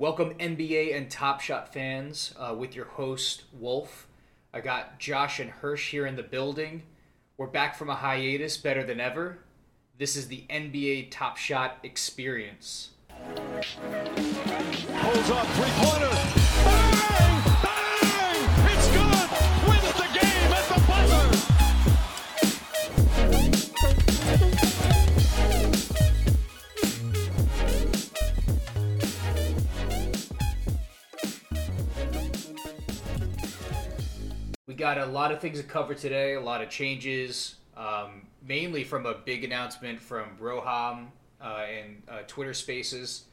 Welcome, NBA and Top Shot fans, uh, with your host, Wolf. I got Josh and Hirsch here in the building. We're back from a hiatus better than ever. This is the NBA Top Shot experience. Off three pointer. Bang! Got a lot of things to cover today, a lot of changes, um, mainly from a big announcement from Roham uh, and uh, Twitter Spaces.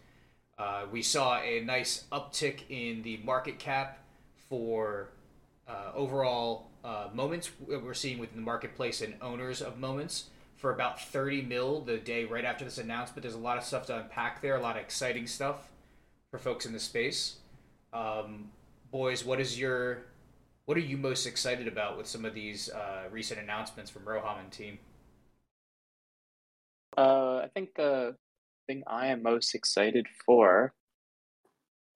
Uh, we saw a nice uptick in the market cap for uh, overall uh, moments we're seeing within the marketplace and owners of moments for about 30 mil the day right after this announcement. There's a lot of stuff to unpack there, a lot of exciting stuff for folks in the space. Um, boys, what is your what are you most excited about with some of these uh, recent announcements from Roham and team? Uh, I think the thing I am most excited for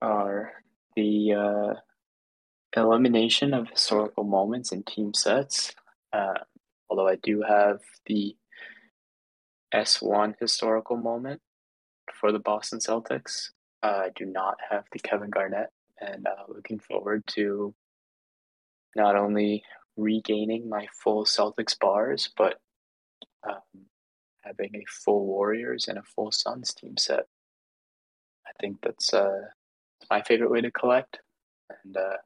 are the uh, elimination of historical moments in team sets. Uh, although I do have the S1 historical moment for the Boston Celtics, uh, I do not have the Kevin Garnett, and uh, looking forward to not only regaining my full Celtics bars, but um, having a full Warriors and a full Suns team set. I think that's uh, my favorite way to collect, and uh,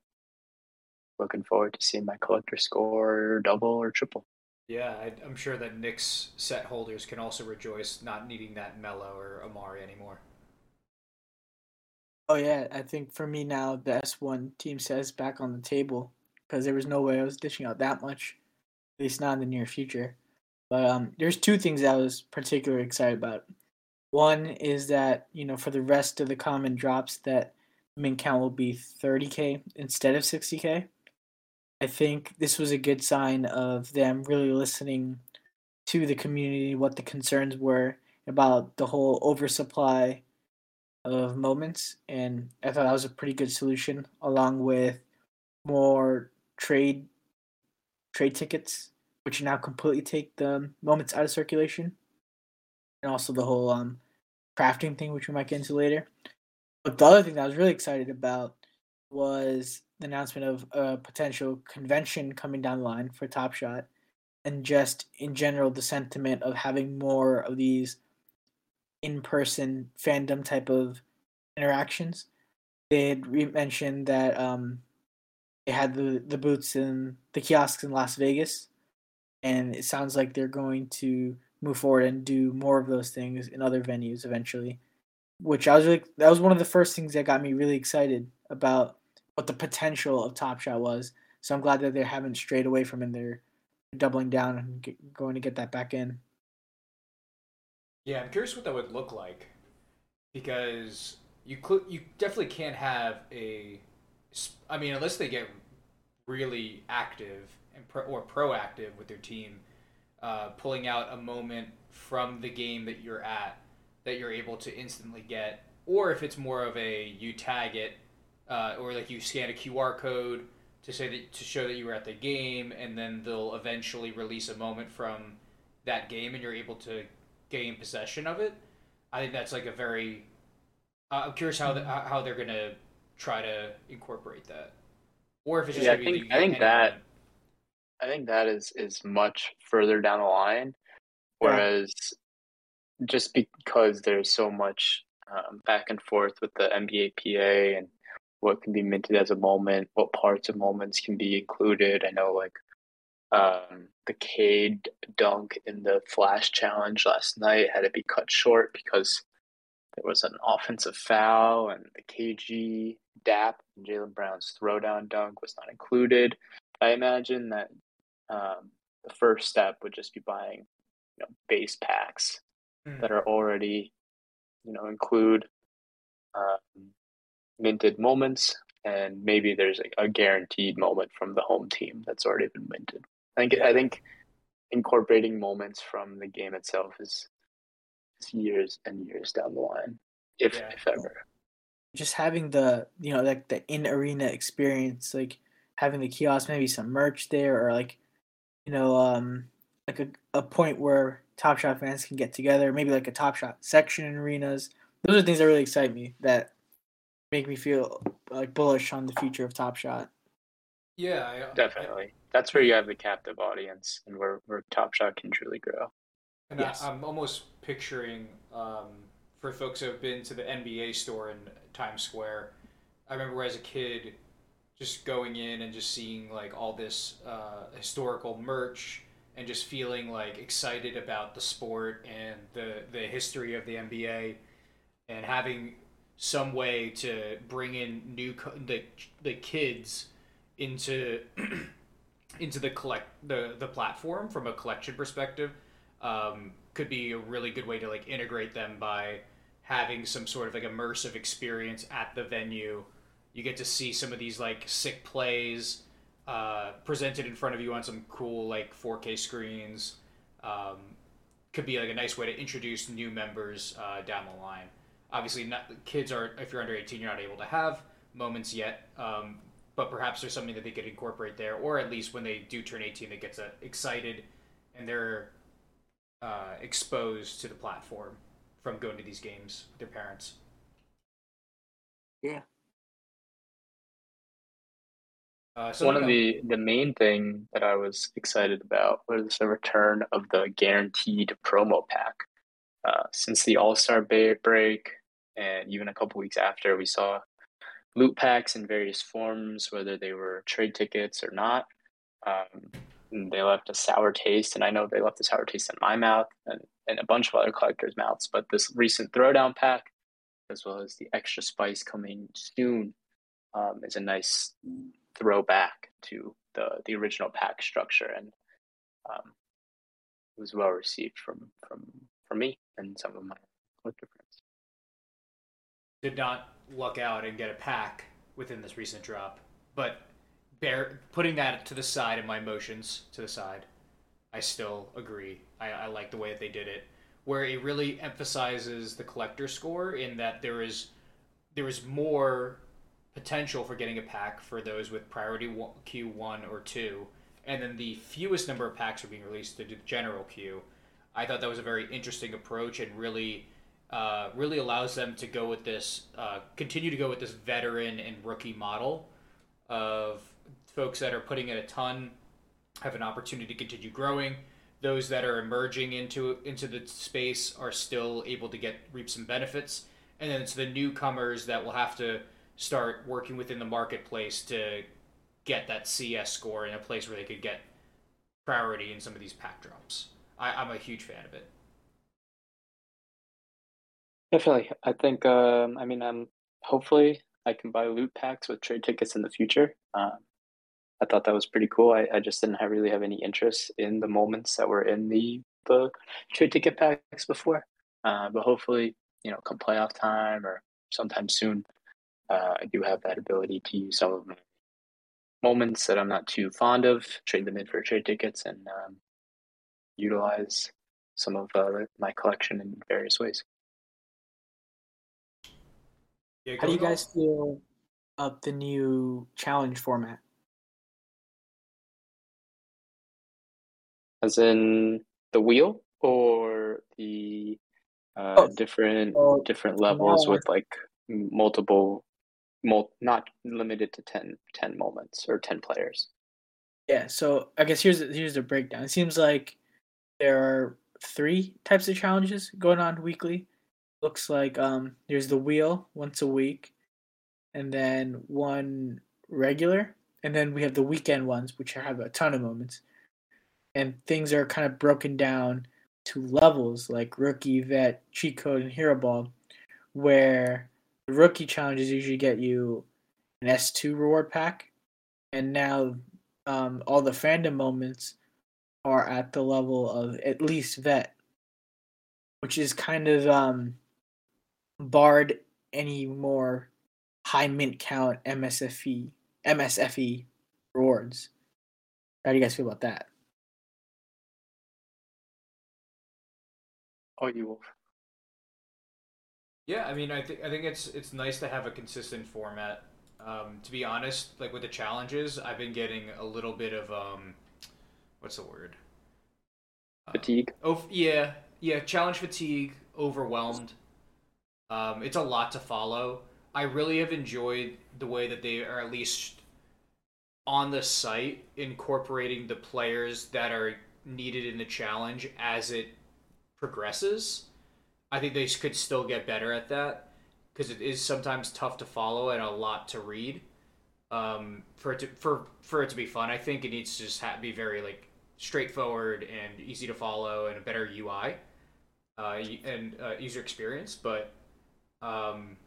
looking forward to seeing my collector score double or triple. Yeah, I, I'm sure that Knicks set holders can also rejoice not needing that Melo or Amar'e anymore. Oh yeah, I think for me now the S one team says back on the table because there was no way I was dishing out that much, at least not in the near future. But um, there's two things I was particularly excited about. One is that you know for the rest of the common drops that min count will be 30k instead of 60k. I think this was a good sign of them really listening to the community, what the concerns were about the whole oversupply of moments, and I thought that was a pretty good solution, along with more trade trade tickets, which now completely take the moments out of circulation, and also the whole um, crafting thing, which we might get into later. But the other thing that I was really excited about was the announcement of a potential convention coming down the line for Top Shot, and just in general the sentiment of having more of these in-person fandom type of interactions. They had mentioned that um, they had the the booths in the kiosks in Las Vegas, and it sounds like they're going to move forward and do more of those things in other venues eventually. Which I was really that was one of the first things that got me really excited about what the potential of Top Shot was. So I'm glad that they haven't strayed away from it. They're doubling down and get, going to get that back in. Yeah, I'm curious what that would look like because you cl- you definitely can't have a. I mean, unless they get really active and pro- or proactive with their team, uh, pulling out a moment from the game that you're at that you're able to instantly get, or if it's more of a you tag it, uh, or like you scan a QR code to say that to show that you were at the game, and then they'll eventually release a moment from that game, and you're able to gain possession of it. I think that's like a very. Uh, I'm curious how the, how they're gonna try to incorporate that, or if it's just Yeah, I think- that I think that-. I think that is is much further down the line, Yeah. whereas just because there's so much um, back and forth with the NBA PA and what can be minted as a moment, what parts of moments can be included. I know like um, the Cade dunk in the Flash Challenge last night had to be cut short because there was an offensive foul, and the KG DAP and Jaylen Brown's throwdown dunk was not included. I imagine that um, the first step would just be buying, you know, base packs Hmm. that are already, you know, include um, minted moments, and maybe there's a, a guaranteed moment from the home team that's already been minted. I think I think incorporating moments from the game itself is years and years down the line, if Yeah. if ever. just having the you know like the in arena experience, like having the kiosk, maybe some merch there, or like you know um like a, a point where Top Shot fans can get together, maybe like a Top Shot section in arenas. Those are things that really excite me that make me feel like bullish on the future of Top Shot. Yeah, I, Definitely. That's where you have the captive audience and where, where Top Shot can truly grow. And Yes. I, I'm almost picturing um, for folks who have been to the NBA store in Times Square. I remember as a kid just going in and just seeing like all this uh, historical merch and just feeling like excited about the sport and the the history of the NBA and having some way to bring in new co- the the kids into into the collect the the platform from a collection perspective um, could be a really good way to like integrate them by having some sort of like immersive experience at the venue. You get to see some of these like sick plays uh, presented in front of you on some cool like 4K screens. Um, could be like a nice way to introduce new members uh, down the line. Obviously, not kids are if you're under 18, you're not able to have moments yet. Um, but perhaps there's something that they could incorporate there, or at least when they do turn 18, they get uh, excited and they're uh, exposed to the platform from going to these games with their parents. Yeah. Uh, One of the, the main thing that I was excited about was the return of the guaranteed promo pack. Uh, since the All Star break, and even a couple weeks after, we saw loot packs in various forms, whether they were trade tickets or not. Um, and they left a sour taste, and I know they left a sour taste in my mouth and, and a bunch of other collectors' mouths. But this recent throwdown pack, as well as the extra spice coming soon, um, is a nice throwback to the the original pack structure, and um, it was well received from from from me and some of my collector friends. did not luck out and get a pack within this recent drop, but bear putting that to the side and my emotions to the side, I still agree. I, I like the way that they did it, where it really emphasizes the collector score in that there is there is more potential for getting a pack for those with priority one, queue one or two, and then the fewest number of packs are being released to the general queue. I thought that was a very interesting approach and really uh, really allows them to go with this, uh, continue to go with this veteran and rookie model of folks that are putting in a ton have an opportunity to continue growing. Those that are emerging into into the space are still able to get reap some benefits, and then it's the newcomers that will have to start working within the marketplace to get that CS score in a place where they could get priority in some of these pack drops. I, I'm a huge fan of it. Definitely, I think. Um, I mean, I'm hopefully I can buy loot packs with trade tickets in the future. Um, I thought that was pretty cool. I, I just didn't have, really have any interest in the moments that were in the the trade ticket packs before. Uh, but hopefully, you know, come playoff time or sometime soon, uh, I do have that ability to use some of my moments that I'm not too fond of, trade them in for trade tickets, and um, utilize some of uh, my collection in various ways. Yeah, How do you guys feel about the new challenge format? As in the wheel or the uh, Both. different different levels with like multiple, mul- not limited to 10, 10 moments or 10 players. Yeah, so I guess here's here's the breakdown. It seems like there are three types of challenges going on weekly. Looks like um there's the wheel once a week, and then one regular, and then we have the weekend ones which have a ton of moments. And things are kind of broken down to levels like rookie, vet, cheat code, and hero ball, where the rookie challenges usually get you an S2 reward pack, and now um, all the fandom moments are at the level of at least vet, which is kind of um, barred any more high mint count MSFE MSFE rewards. How do you guys feel about that? You wolf. Yeah, I mean, I think I think it's it's nice to have a consistent format. Um, to be honest, like with the challenges, I've been getting a little bit of um, what's the word? Fatigue. Oh yeah, yeah. Challenge fatigue, overwhelmed. Um, it's a lot to follow. I really have enjoyed the way that they are at least on the site incorporating the players that are needed in the challenge as it progresses. I think they could still get better at that because it is sometimes tough to follow and a lot to read. Um, for it to for for it to be fun, I think it needs to just ha- be very like straightforward and easy to follow and a better UI uh, and uh, user experience. But um,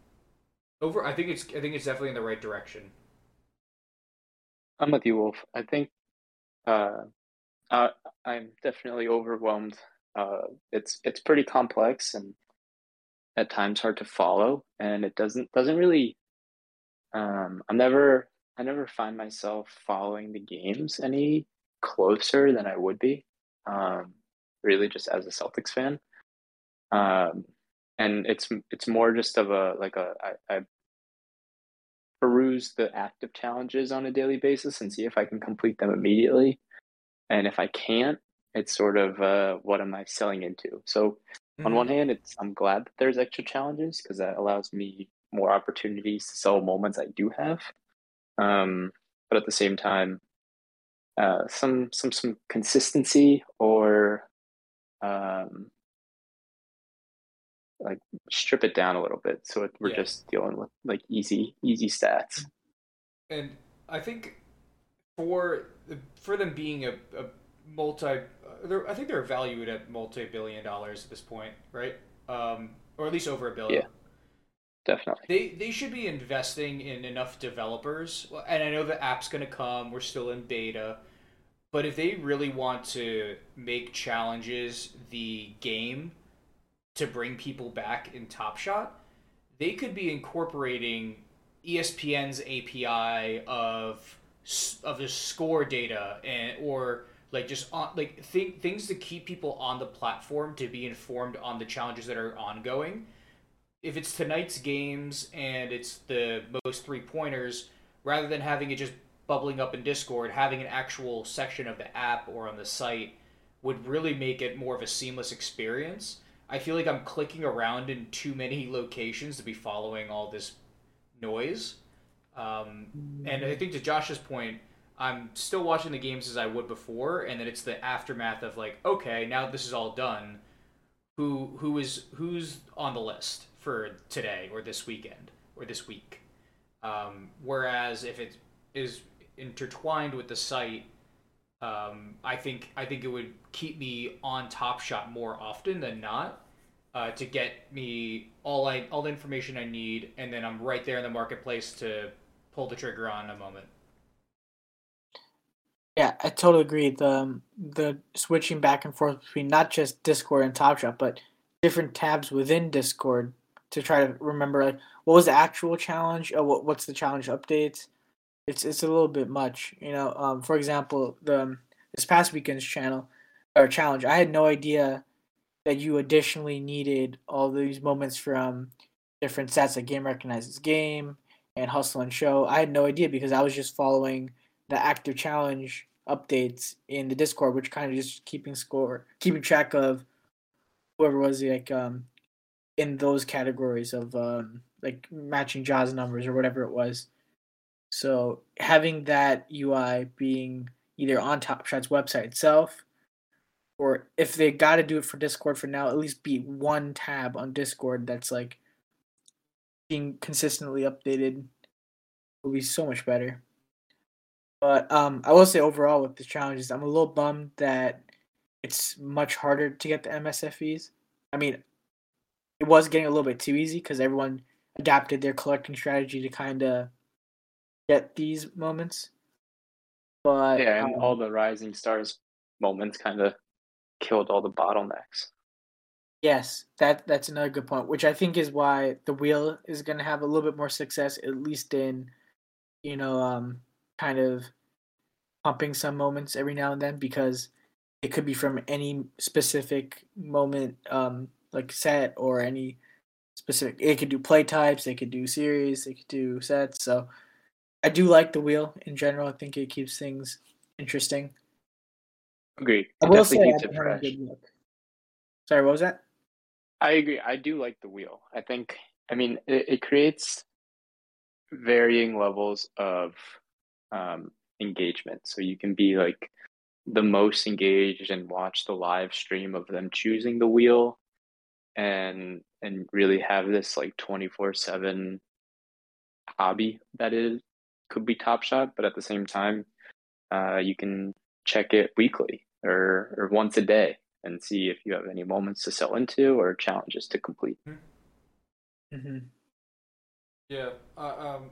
over, I think it's I think it's definitely in the right direction. I'm with you, Wolf. I think uh, I, I'm definitely overwhelmed. Uh, it's it's pretty complex and at times hard to follow, and it doesn't doesn't really. Um, I'm never I never find myself following the games any closer than I would be. Um, really, just as a Celtics fan. Um, and it's it's more just of a like a I, I peruse the active challenges on a daily basis and see if I can complete them immediately. And if I can't, it's sort of uh, what am I selling into? So mm-hmm. on one hand, it's I'm glad that there's extra challenges because that allows me more opportunities to sell moments I do have. Um, but at the same time, uh, some some some consistency or um, like strip it down a little bit so it, we're yeah. just dealing with like easy easy stats and i think for for them being a, a multi i think they're valued at multi-billion dollars at this point right? Um, or at least over a billion. Yeah. Definitely. They they should be investing in enough developers. And i know the app's going to come. We're still in beta. But if they really want to make challenges the game to bring people back in Top Shot, they could be incorporating ESPN's API of of the score data and or like just on like think things to keep people on the platform to be informed on the challenges that are ongoing. If it's tonight's games and it's the most three pointers, rather than having it just bubbling up in Discord, having an actual section of the app or on the site would really make it more of a seamless experience I feel like I'm clicking around in too many locations to be following all this noise. Um, and I think to Josh's point, I'm still watching the games as I would before, and then it's the aftermath of like, okay, now this is all done. Who who is who's on the list for today or this weekend or this week? Um, whereas if it is intertwined with the site, um, I think I think it would keep me on Top Shot more often than not uh, to get me all I all the information I need, and then I'm right there in the marketplace to pull the trigger on a moment. Yeah, I totally agree. The um, the switching back and forth between not just Discord and Top Shot, but different tabs within Discord to try to remember like what was the actual challenge, or what, what's the challenge updates it's it's a little bit much. You know, um, for example, the um, this past weekend's channel or challenge, I had no idea that you additionally needed all these moments from different sets like game recognizes game and hustle and show. I had no idea because I was just following the active challenge updates in the Discord, which kind of just keeping score, keeping track of whoever was like um in those categories of um like matching Ja's numbers or whatever it was. So having that UI being either on Top Shot's website itself, or if they got to do it for Discord for now, at least be one tab on Discord that's like being consistently updated would be so much better. But um, I will say overall with the challenges, I'm a little bummed that it's much harder to get the MSFEs. I mean, it was getting a little bit too easy because everyone adapted their collecting strategy to kind of get these moments. But yeah, and um, all the rising stars moments kind of killed all the bottlenecks. Yes, that that's another good point, which I think is why the wheel is going to have a little bit more success, at least in, you know, um, kind of pumping some moments every now and then because it could be from any specific moment, um, like set or any specific. It could do play types. They could do series. They could do sets. So I do like the wheel in general. I think it keeps things interesting. Agreed. I will say keeps it fresh. good look. Sorry, what was that? I agree. I do like the wheel. I think, I mean, it, it creates varying levels of um, engagement. So you can be like the most engaged and watch the live stream of them choosing the wheel and and really have this like 24/7 hobby that is could be Top Shot, but at the same time, uh, you can check it weekly or or once a day and see if you have any moments to sell into or challenges to complete. Mm-hmm. Yeah. Uh, um,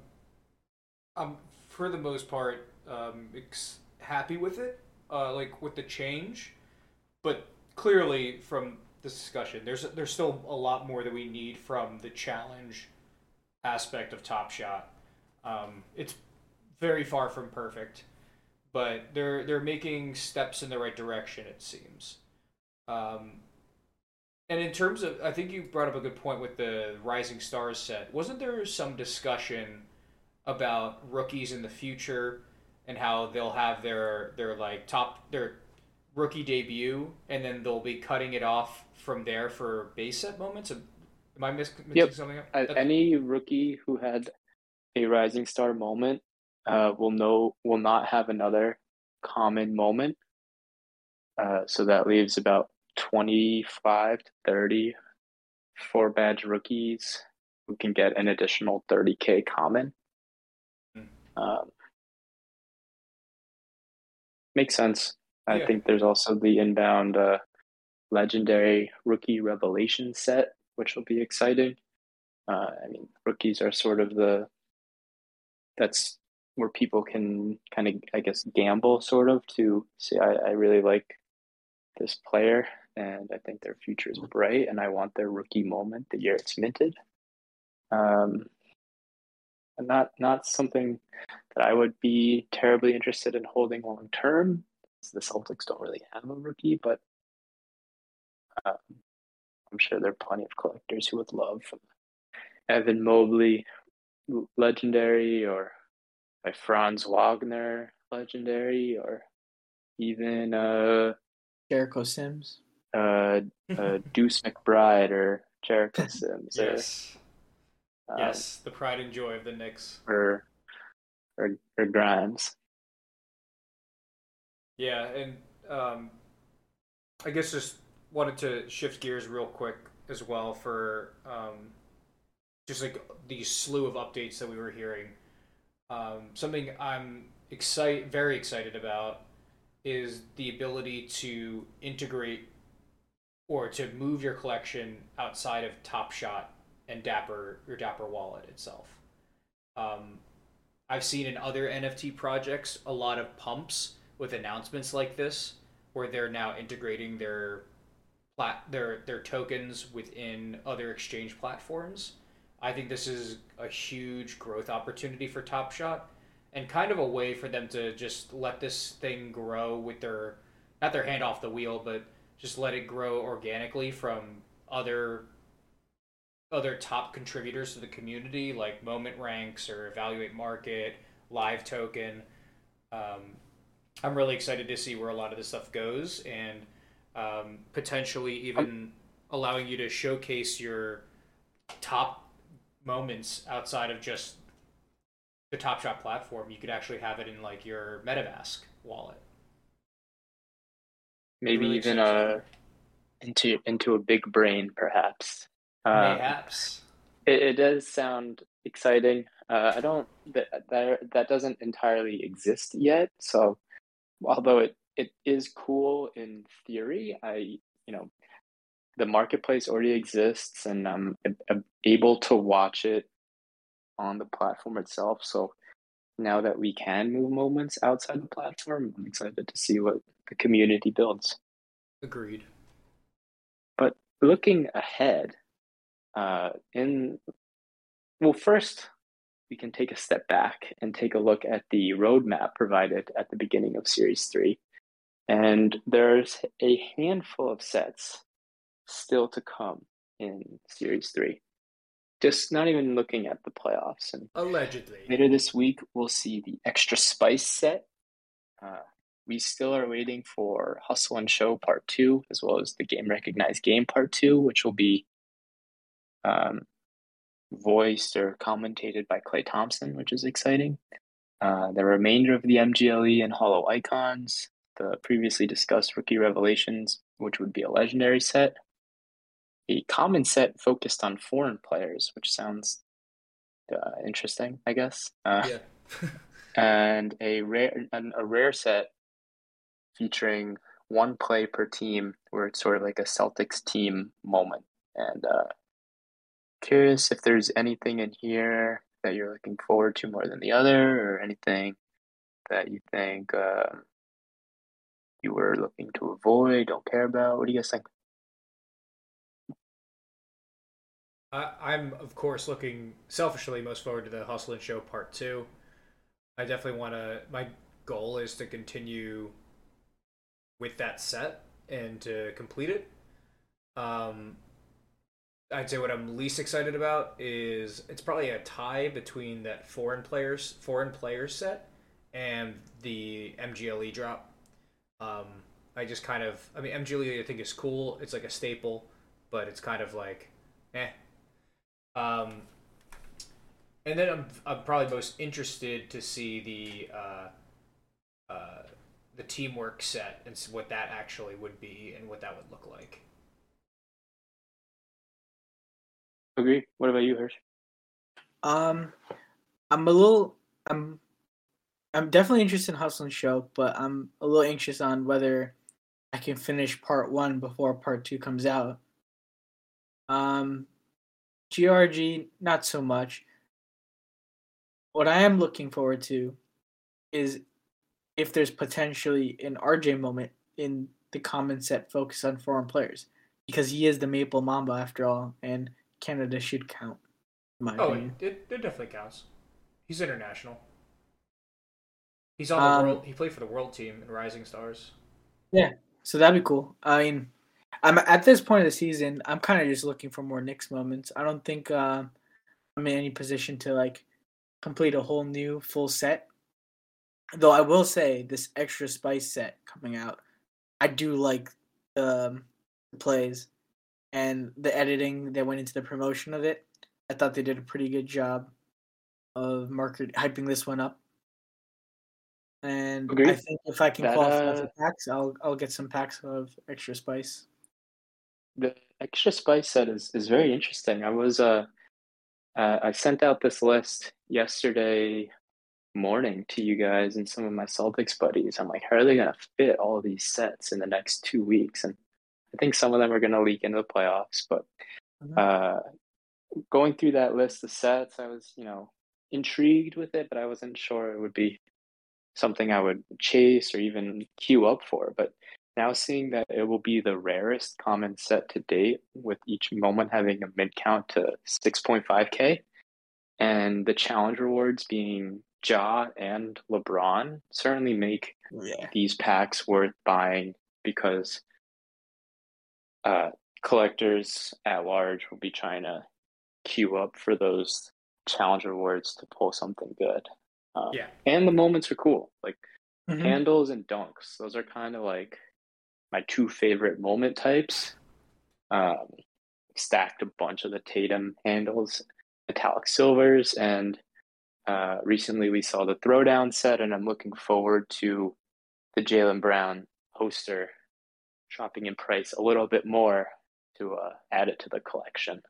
I'm for the most part um, ex- happy with it, uh, like with the change, but clearly from this discussion, there's there's still a lot more that we need from the challenge aspect of Top Shot. Um, it's very far from perfect, but they're they're making steps in the right direction. It seems. Um, and in terms of, I think you brought up a good point with the Rising Stars set. Wasn't there some discussion about rookies in the future and how they'll have their their like top their rookie debut and then they'll be cutting it off from there for base set moments? Am I mis- mixing Yep. something up? Any rookie who had a rising star moment uh, will know will not have another common moment. Uh, so that leaves about 25 to 30 four badge rookies who can get an additional 30k common. Um, makes sense. I Yeah. think there's also the inbound uh, legendary rookie revelation set, which will be exciting. Uh, I mean, rookies are sort of the that's where people can kind of, I guess, gamble sort of to say, I, I really like this player and I think their future is bright and I want their rookie moment the year it's minted. Um, and not not something that I would be terribly interested in holding long term. The Celtics don't really have a rookie, but um, I'm sure there are plenty of collectors who would love Evan Mobley legendary or by Franz Wagner legendary or even uh Jericho Sims. uh, uh Deuce McBride or Jericho Sims yes. or, um, yes. The pride and joy of the Knicks. or, or or Grimes. Yeah, and um, I guess just wanted to shift gears real quick as well for um, just like the slew of updates that we were hearing. Um, something I'm excited, very excited about, is the ability to integrate or to move your collection outside of Top Shot and Dapper your Dapper wallet itself. Um, I've seen in other NFT projects a lot of pumps with announcements like this, where they're now integrating their plat their their tokens within other exchange platforms. I think this is a huge growth opportunity for Top Shot, and kind of a way for them to just let this thing grow with their not their hand off the wheel, but just let it grow organically from other other top contributors to the community like Moment Ranks or Evaluate Market, Live Token. Um, I'm really excited to see where a lot of this stuff goes and um, potentially even allowing you to showcase your top moments outside of just the Top Shot platform. You could actually have it in like your MetaMask wallet. Maybe Really even excited. uh into into a big brain perhaps. Uh, Mayhaps. It, it does sound exciting. Uh, I don't that that that doesn't entirely exist yet. So, although it it is cool in theory, I you know the marketplace already exists, and I'm, I'm able to watch it on the platform itself. So now that we can move moments outside the platform, I'm excited to see what the community builds. Agreed. But looking ahead, uh, in well, first we can take a step back and take a look at the roadmap provided at the beginning of Series Three, and there's a handful of sets still to come in Series Three. just not even looking at the playoffs. And Allegedly. later this week, we'll see the extra spice set. Uh, we still are waiting for Hustle and Show Part Two, as well as the Game Recognized Game Part Two, which will be um, voiced or commentated by Klay Thompson, which is exciting. Uh, the remainder of the MGLE and Holo Icons, the previously discussed Rookie Revelations, which would be a legendary set, a common set focused on foreign players, which sounds uh, interesting, I guess. Uh, Yeah. and a rare and a rare set featuring one play per team, where it's sort of like a Celtics team moment. And uh, curious if there's anything in here that you're looking forward to more than the other, or anything that you think uh, you were looking to avoid, don't care about. What do you guys think? I'm of course looking selfishly most forward to the Hustle and Show Part Two. I definitely want to. My goal is to continue with that set and to complete it. Um, I'd say what I'm least excited about is it's probably a tie between that foreign players foreign players set and the MGLE drop. Um, I just kind of I mean MGLE I think is cool. It's like a staple, but it's kind of like eh. Um, and then I'm I'm probably most interested to see the uh, uh, the teamwork set and what that actually would be and what that would look like. Agree. What about you, Hirsch? Um, I'm a little. I'm. I'm definitely interested in Hustle and Show, but I'm a little anxious on whether I can finish part one before part two comes out. Um, GRG, not so much. What I am looking forward to is if there's potentially an RJ moment in the common set focus on foreign players, because he is the Maple Mamba after all, and Canada should count. My Oh, opinion. it, it, it definitely counts. He's international. He's on the Um, world. He played for the world team in Rising Stars. Yeah, so that'd be cool. I mean, I'm at this point of the season. I'm kind of just looking for more Knicks moments. I don't think uh, I'm in any position to like complete a whole new full set. Though I will say this extra spice set coming out, I do like the, um, the plays and the editing that went into the promotion of it. I thought they did a pretty good job of market hyping this one up. And I think if I can That, qualify uh, for packs, I'll I'll get some packs of extra spice. The extra spice set is, is very interesting. I was uh, uh I sent out this list yesterday morning to you guys and some of my Celtics buddies. I'm like, how are they gonna fit all these sets in the next two weeks? And I think some of them are gonna leak into the playoffs, but Mhm. uh going through that list of sets, I was, you know, intrigued with it, but I wasn't sure it would be something I would chase or even queue up for. But now seeing that it will be the rarest common set to date, with each moment having a mid count to 6.5k, and the challenge rewards being Ja and LeBron, certainly make Yeah. these packs worth buying because uh, collectors at large will be trying to queue up for those challenge rewards to pull something good. Um, Yeah. and the moments are cool, like Mhm. handles and dunks. Those are kind of like my two favorite moment types. Um, stacked a bunch of the Tatum handles, metallic silvers, and uh, recently we saw the throwdown set, and I'm looking forward to the Jaylen Brown poster dropping in price a little bit more to uh, add it to the collection.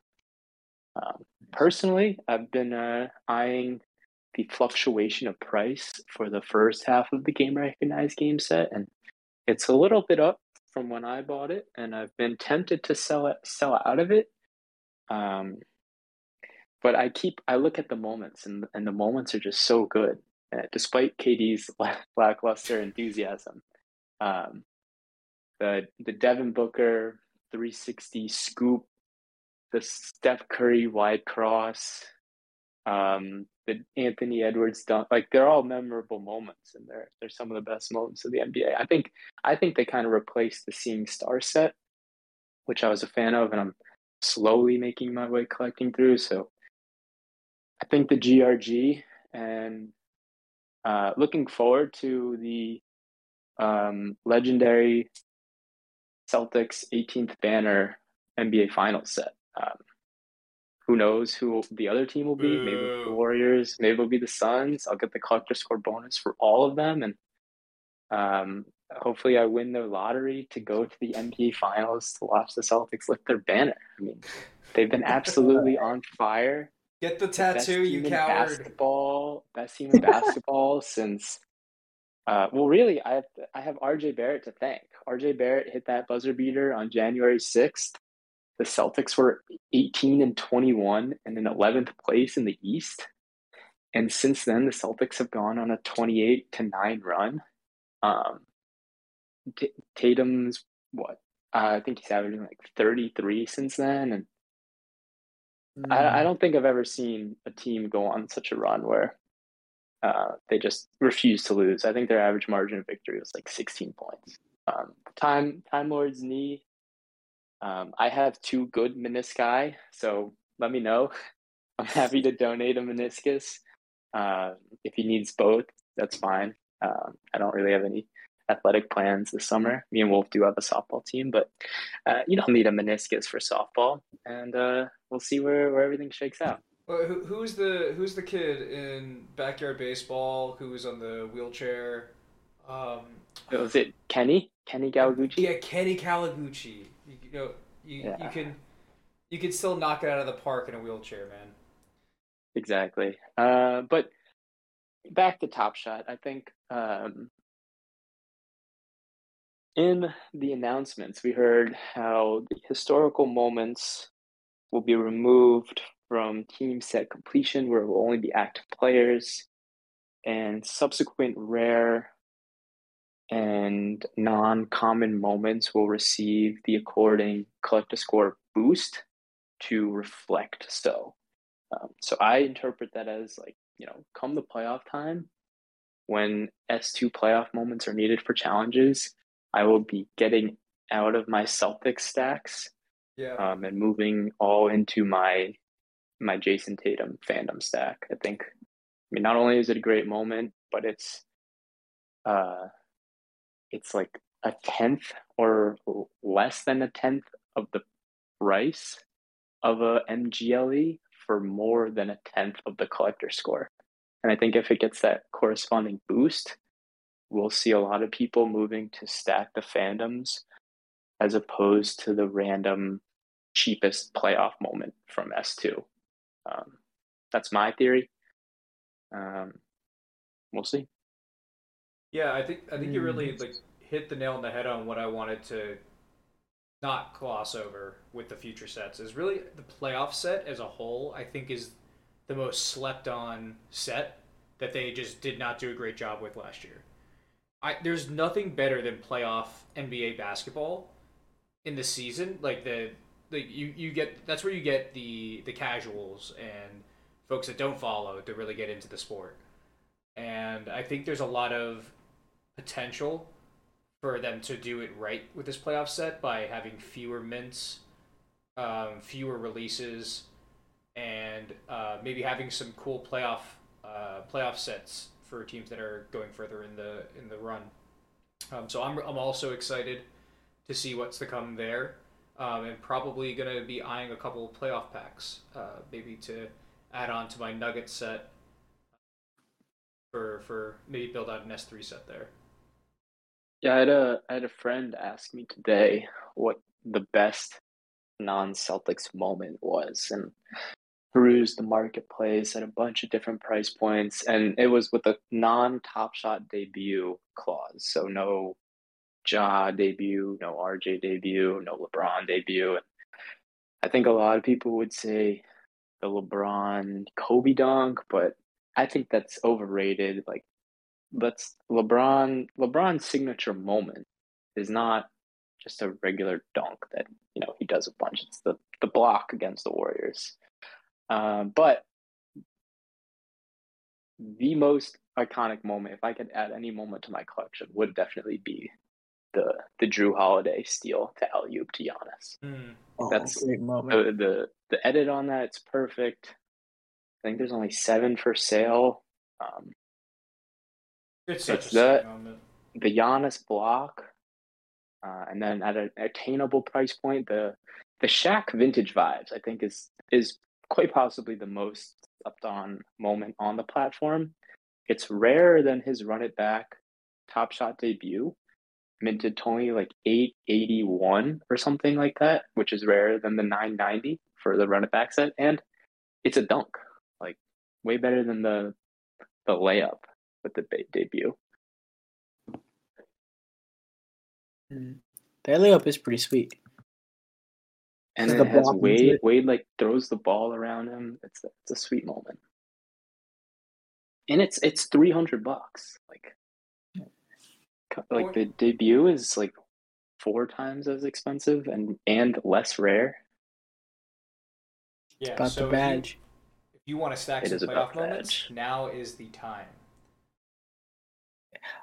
Um, personally, I've been uh, eyeing the fluctuation of price for the first half of the game recognized game set, and it's a little bit up from when I bought it, and I've been tempted to sell it, sell out of it. Um, but I keep I look at the moments, and and the moments are just so good, uh, despite KD's lackluster enthusiasm. Um, the the Devin Booker 360 scoop, the Steph Curry wide cross, um, the Anthony Edwards dunk, like they're all memorable moments, and they're they're some of the best moments of the NBA. I think I think they kind of replaced the Seeing Star set, which I was a fan of, and I'm slowly making my way collecting through. So I think the GRG and uh, looking forward to the um, legendary Celtics 18th banner NBA Finals set. Um, who knows who the other team will be? Maybe the Warriors. Maybe it'll be the Suns. I'll get the collector score bonus for all of them, and um, hopefully, I win the lottery to go to the NBA Finals to watch the Celtics lift their banner. I mean, they've been absolutely on fire. Get the tattoo, you team in coward. Basketball, best team in basketball since. Uh, well, really, I have I have RJ Barrett to thank. RJ Barrett hit that buzzer beater on January sixth. The Celtics were eighteen and twenty one and in eleventh place in the East, and since then the Celtics have gone on a twenty eight to nine run. Um, T- Tatum's what? Uh, I think he's averaging like thirty three since then, and Mm. I, I don't think I've ever seen a team go on such a run where uh, they just refuse to lose. I think their average margin of victory was like 16 points. Um, time Time Lord's knee. Um, I have two good menisci, so let me know. I'm happy to donate a meniscus. Uh, if he needs both, that's fine. Um, I don't really have any athletic plans this summer. Me and Wolf do have a softball team, but uh, you don't need a meniscus for softball, and uh, we'll see where, where everything shakes out. Well, who, who's the who's the kid in backyard baseball who was on the wheelchair? Um, Was it Kenny? Kenny Gawaguchi? yeah, Kenny Kawaguchi. You, you know, you, you can you can still knock it out of the park in a wheelchair, man. Exactly. Uh, but back to Top Shot, I think um, in the announcements, we heard how the historical moments will be removed from team set completion, where it will only be active players, and subsequent rare and non common moments will receive the according collector score boost to reflect so. Um, so I interpret that as like, you know, come the playoff time, when S2 playoff moments are needed for challenges, I will be getting out of my Celtics stacks Yeah. um, and moving all into my my Jayson Tatum fandom stack. I think. I mean, not only is it a great moment, but it's uh, it's like a tenth or less than a tenth of the price of a MGLE for more than a tenth of the collector score. And I think if it gets that corresponding boost, we'll see a lot of people moving to stack the fandoms as opposed to the random cheapest playoff moment from S2. Um, that's my theory. Um, we'll see. Yeah, I think I think you really Mm. like hit the nail on the head on what I wanted to not gloss over with the future sets is really the playoff set as a whole. I think is the most slept on set that they just did not do a great job with last year. I there's nothing better than playoff NBA basketball in the season. Like the like you you get that's where you get the the casuals and folks that don't follow to really get into the sport. And I think there's a lot of potential for them to do it right with this playoff set by having fewer mints, um, fewer releases, and uh, maybe having some cool playoff uh, playoff sets for teams that are going further in the in the run. Um, so I'm I'm also excited to see what's to come there, um, and probably gonna be eyeing a couple of playoff packs, uh, maybe to add on to my Nugget set for for maybe build out an S three set there. Yeah, I had a I had a friend ask me today what the best non-Celtics moment was, and perused the marketplace at a bunch of different price points, and it was with a non-Top Shot debut clause, so no Ja debut, no RJ debut, no LeBron debut. And I think a lot of people would say the LeBron Kobe dunk, but I think that's overrated. Like let's LeBron LeBron's signature moment is not just a regular dunk that you know he does a bunch. It's the the block against the Warriors. Um, but the most iconic moment, if I could add any moment to my collection, would definitely be the the Jrue Holiday steal to alley oop to Giannis. Oh, That's- great moment. The, the the edit on that it's perfect. I think there's only seven for sale. Um, It's such It's a that- moment. the Giannis block, uh, and then at an attainable price point, the the Shaq vintage vibes I think is is quite possibly the most slept on moment on the platform. It's rarer than his run it back Top Shot debut, minted only like eight eighty one or something like that, which is rarer than the nine ninety for the run it back set, and it's a dunk, like way better than the the layup with the ba- debut. Mm. That layup is pretty sweet. And Is then the it has Wade. it? Wade like throws the ball around him. It's a, it's a sweet moment. And it's it's three hundred bucks. Like, co- like the debut is like four times as expensive and and less rare. Yeah, About so the if you- badge. If you, want to stack It some is playoff moments, badge. now is the time.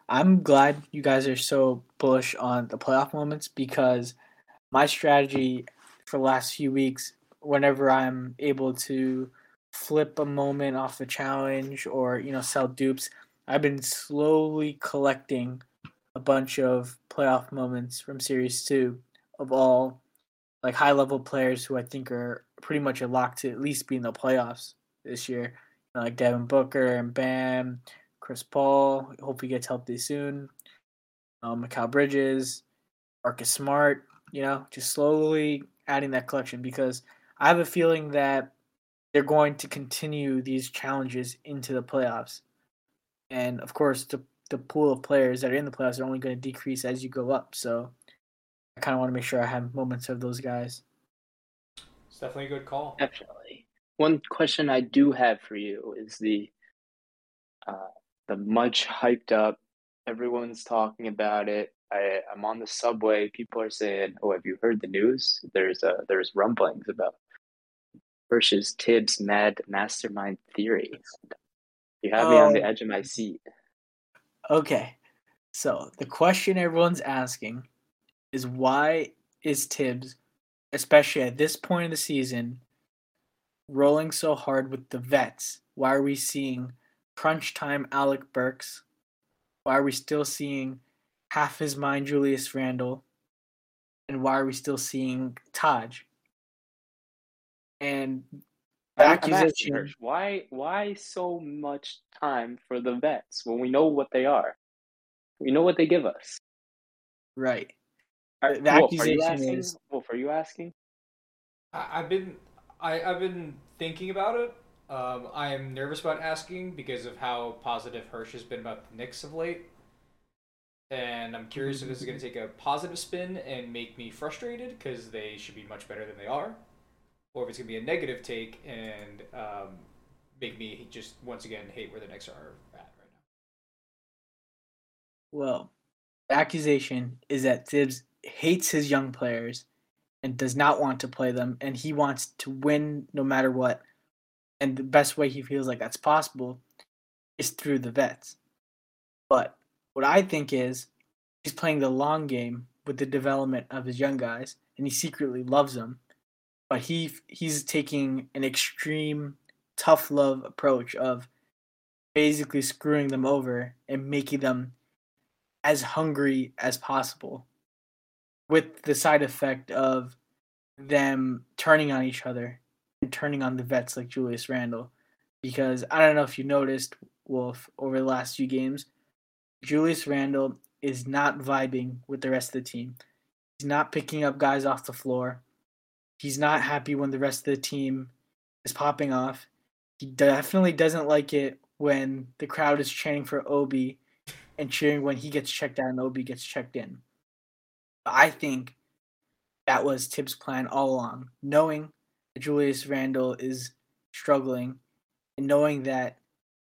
I'm glad you guys are so bullish on the playoff moments because my strategy for the last few weeks, whenever I'm able to flip a moment off a challenge or you know sell dupes, I've been slowly collecting a bunch of playoff moments from Series Two of all like high level players who I think are pretty much a lock to at least be in the playoffs this year, you know, like Devin Booker and Bam. Chris Paul. Hope he gets healthy soon. Um, Mikal Bridges, Marcus Smart. You know, just slowly adding that collection because I have a feeling that they're going to continue these challenges into the playoffs, and of course, the the pool of players that are in the playoffs are only going to decrease as you go up. So, I kind of want to make sure I have moments of those guys. It's definitely a good call. Definitely. One question I do have for you is the uh, the much hyped up. Everyone's talking about it. I, I'm on the subway. People are saying, "Oh, have you heard the news? There's uh, there's rumblings about Hirsch's Tibbs mad mastermind theory." You have me on the Oh. edge of my seat. Okay. So the question everyone's asking is why is Tibbs, especially at this point in the season, rolling so hard with the vets? Why are we seeing crunch time Alec Burks? Why are we still seeing half his mind Julius Randle? And why are we still seeing Taj? And the I'm- I'm asking, accusation Hirsch, why why so much time for the vets when we know what they are? We know what they give us. right. Are, The- the Wolf, are you asking? is- Wolf, are you asking? I, I've been I, I've been thinking about it. Um, I am nervous about asking because of how positive Hirsch has been about the Knicks of late. And I'm curious if this is going to take a positive spin and make me frustrated because they should be much better than they are, or if it's going to be a negative take and um, make me just once again hate where the Knicks are at right now. Well, the accusation is that Tibbs hates his young players and does not want to play them, and he wants to win no matter what. And the best way he feels like that's possible is through the vets. But what I think is he's playing the long game with the development of his young guys, and he secretly loves them. But he he's taking an extreme tough love approach of basically screwing them over and making them as hungry as possible with the side effect of them turning on each other turning on the vets like Julius Randle. Because I don't know if you noticed, Wolf, over the last few games, Julius Randle is not vibing with the rest of the team. He's not picking up guys off the floor. He's not happy when the rest of the team is popping off. He definitely doesn't like it when the crowd is chanting for Obi and cheering when he gets checked out and Obi gets checked in. I think that was Tibbs' plan all along, knowing Julius Randle is struggling and knowing that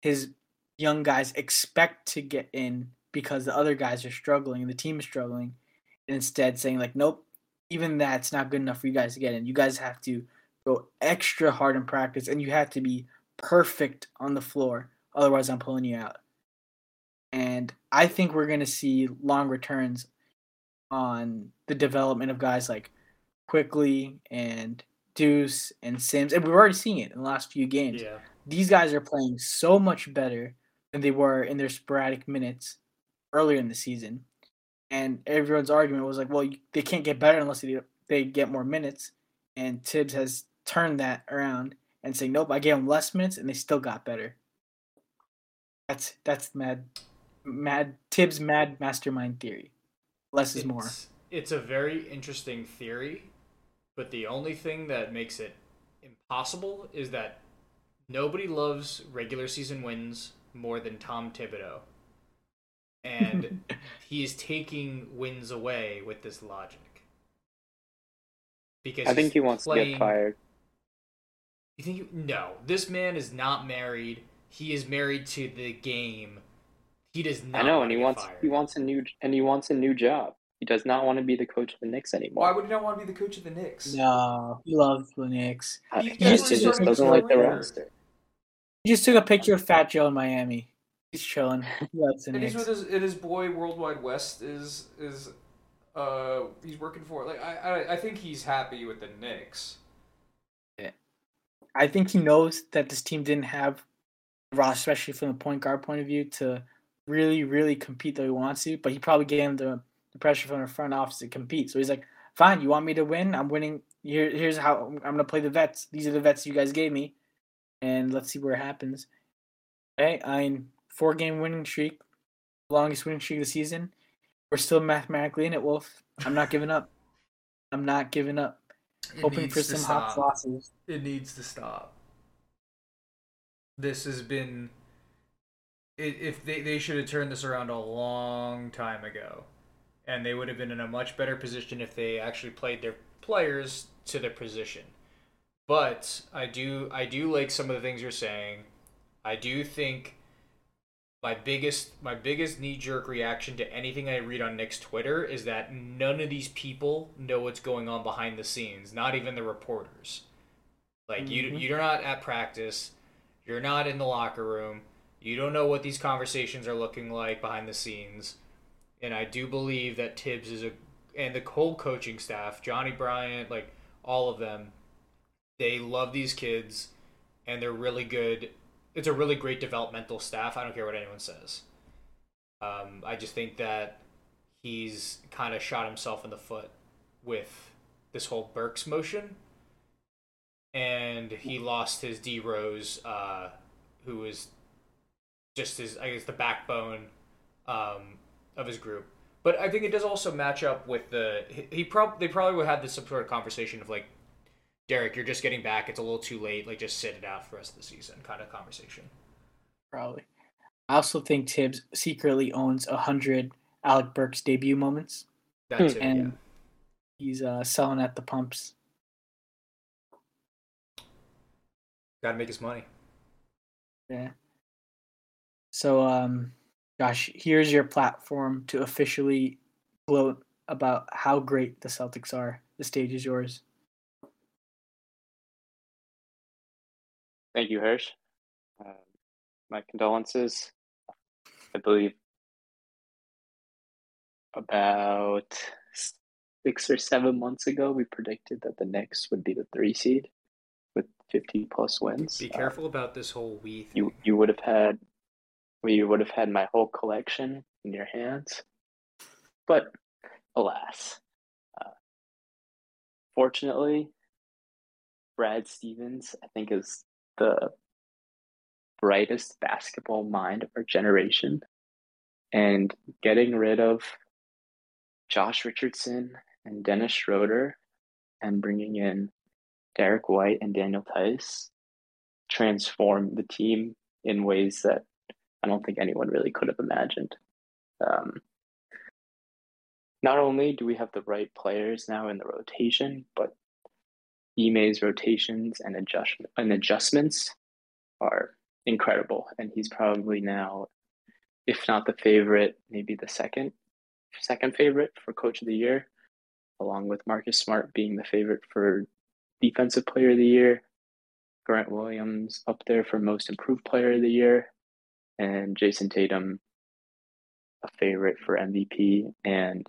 his young guys expect to get in because the other guys are struggling and the team is struggling, and instead saying like, nope, even that's not good enough for you guys to get in. You guys have to go extra hard in practice and you have to be perfect on the floor. Otherwise, I'm pulling you out. And I think we're going to see long returns on the development of guys like Quickley and Deuce and Sims, and we've already seen it in the last few games. Yeah. These guys are playing so much better than they were in their sporadic minutes earlier in the season. And everyone's argument was like, well, they can't get better unless they, they get more minutes. And Tibbs has turned that around and saying, nope, I gave them less minutes and they still got better. That's that's mad, mad Tibbs mad mastermind theory. Less is more. It's, it's a very interesting theory, but the only thing that makes it impossible is that nobody loves regular season wins more than Tom Thibodeau. And he is taking wins away with this logic. Because I think he wants to playing- get fired. You think? You, no, this man is not married. He is married to the game. He does not. I know, wanna and he wants fired. he wants a new and he wants a new job. He does not want to be the coach of the Knicks anymore. Why would he not want to be the coach of the Knicks? No, he loves the Knicks. Uh, He- he, that's just, he he just doesn't like the roster. He just took a picture of Fat Joe in Miami. He's chilling. He loves the And he's with his and his boy World Wide Wes is is uh he's working for like I I, I think he's happy with the Knicks. Yeah. I think he knows that this team didn't have Ross, especially from the point guard point of view, to really, really compete that he wants to. But he probably gave him the, the pressure from the front office to compete. So he's like, "Fine, you want me to win? I'm winning. Here, here's how I'm gonna play the vets. These are the vets you guys gave me, and let's see where it happens." Okay, I'm four game winning streak, longest winning streak of the season. We're still mathematically in it, Wolf. I'm not giving up. I'm not giving up. It Hoping for to some hot sauces. It needs to stop. This has been. It, if they they should have turned this around a long time ago, and they would have been in a much better position if they actually played their players to their position. But I do I do like some of the things you're saying. I do think my biggest my biggest knee jerk reaction to anything I read on Knicks Twitter is that none of these people know what's going on behind the scenes, not even the reporters. Like you Mhm. you're not at practice, you're not in the locker room, you don't know what these conversations are looking like behind the scenes. And I do believe that Tibbs is a and the whole coaching staff, Johnny Bryant, like all of them, they love these kids and they're really good. It's a really great developmental staff. I don't care what anyone says. Um, I just think that he's kind of shot himself in the foot with this whole Burks motion. And he lost his D Rose, uh, who was just his, I guess, the backbone um, of his group. But I think it does also match up with the he, he prob they probably would have this some sort of conversation of like, Derek, you're just getting back. It's a little too late. Like, just sit it out for the rest of the season, kind of conversation. Probably. I also think Tibbs secretly owns a hundred Alec Burks debut moments. That Hmm. too, yeah. And he's uh, selling at the pumps. Got to make his money. Yeah. So, um, Josh, here's your platform to officially gloat about how great the Celtics are. The stage is yours. Thank you, Hirsch. Um, my condolences. I believe about six or seven months ago, we predicted that the Knicks would be the three seed with 50 plus wins. Be Uh, careful about this whole we thing. you you would have had, well, you would have had my whole collection in your hands, but alas, uh, fortunately, Brad Stevens, I think, is the brightest basketball mind of our generation. And getting rid of Josh Richardson and Dennis Schroeder and bringing in Derrick White and Daniel Theis transformed the team in ways that I don't think anyone really could have imagined. Um, not only do we have the right players now in the rotation, but Ime's rotations and adjust and adjustments are incredible, and he's probably now, if not the favorite, maybe the second second favorite for Coach of the Year, along with Marcus Smart being the favorite for Defensive Player of the Year, Grant Williams up there for Most Improved Player of the Year, and Jayson Tatum a favorite for MVP and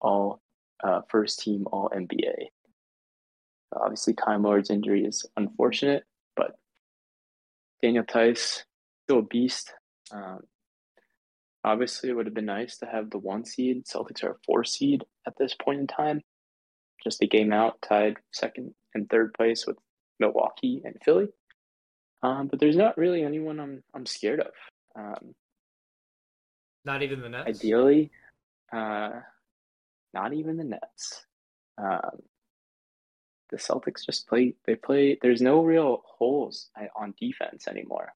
all uh, first team All NBA. Obviously, Time Lord's injury is unfortunate, but Daniel Theis still a beast. Um, obviously, it would have been nice to have the one seed. Celtics are a four seed at this point in time, just a game out, tied second and third place with Milwaukee and Philly. Um, but there's not really anyone I'm I'm scared of. Um, Not even the Nets. ideally, uh, not even the Nets. Um, the Celtics just play. They play. There's no real holes on defense anymore.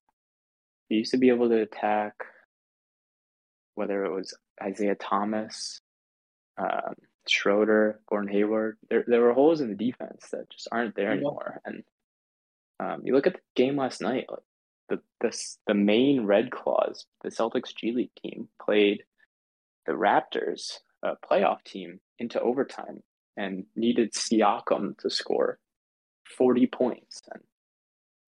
You used to be able to attack, whether it was Isaiah Thomas, um, Schroeder, Gordon Hayward. There, there were holes in the defense that just aren't there anymore. And um, you look at the game last night. Like the the the Maine Red Claws, the Celtics G League team, played the Raptors, a playoff team, into overtime and needed Siakam to score 40 points. And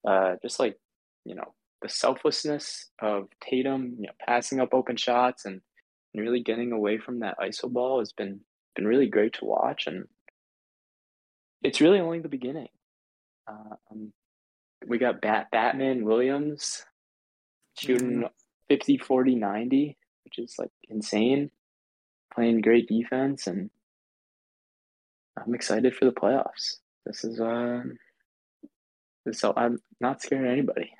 uh, just like, you know, the selflessness of Tatum, you know, passing up open shots and, and really getting away from that ISO ball has been been really great to watch. And it's really only the beginning. Uh, um, we got Bat Batman Williams shooting 50, 40, 90, which is like insane, playing great defense, and I'm excited for the playoffs. This is um, this I'm not scared of anybody.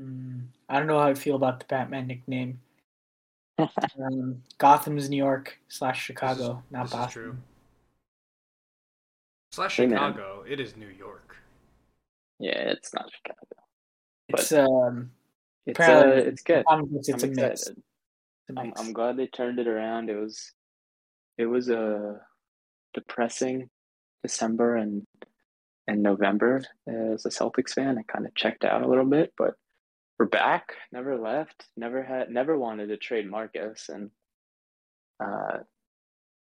Mm, I don't know how I feel about the Batman nickname. um, Gotham's New York slash Chicago, not this Boston. Is true. Slash Hey, man. Chicago. It is New York. Yeah, it's not Chicago. It's um, It's uh, it's good. I'm it's, it's I'm a mix. excited. It's a I'm. I'm glad they turned it around. It was it was a depressing December and and November as a Celtics fan. I kind of checked out a little bit, but we're back. Never left. Never had. Never wanted to trade Marcus, and uh,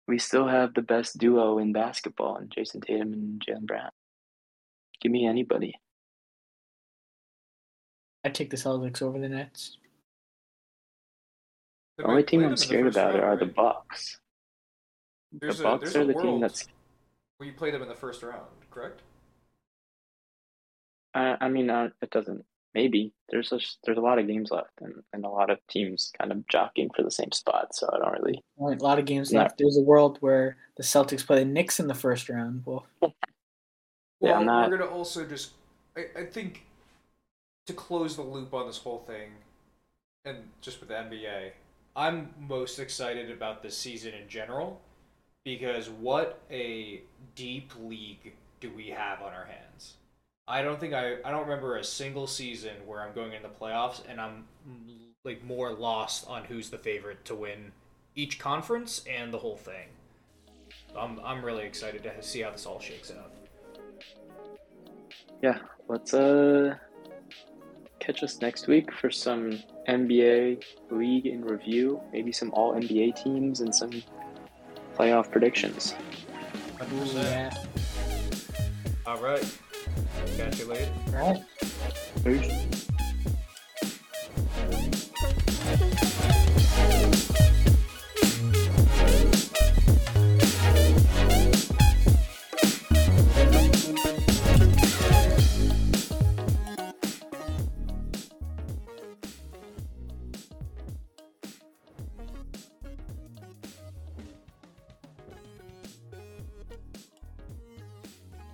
we still have the best duo in basketball, in Jayson Tatum and Jaylen Brown. Give me anybody. I take the Celtics over the Nets. The only team I'm scared about are the Bucks. There's the a- Bucks a are the team world that's where you play them in the first round, correct? I, I mean, uh, it doesn't. Maybe there's a, there's a lot of games left, and, and a lot of teams kind of jockeying for the same spot. So I don't really. Only A lot of games Yeah. left. There's a world where the Celtics play the Knicks in the first round. Well, Yeah, Well, I'm not- we're gonna also just. I, I think to close the loop on this whole thing, and just with the NBA, I'm most excited about this season in general because what a deep league do we have on our hands? I don't think I I don't remember a single season where I'm going in the playoffs and I'm like more lost on who's the favorite to win each conference and the whole thing. I'm I'm really excited to see how this all shakes out. Yeah, let's uh catch us next week for some NBA league in review. Maybe some All NBA teams and some playoff predictions. 100%. yeah. All right. Catch you later. All right. Peace.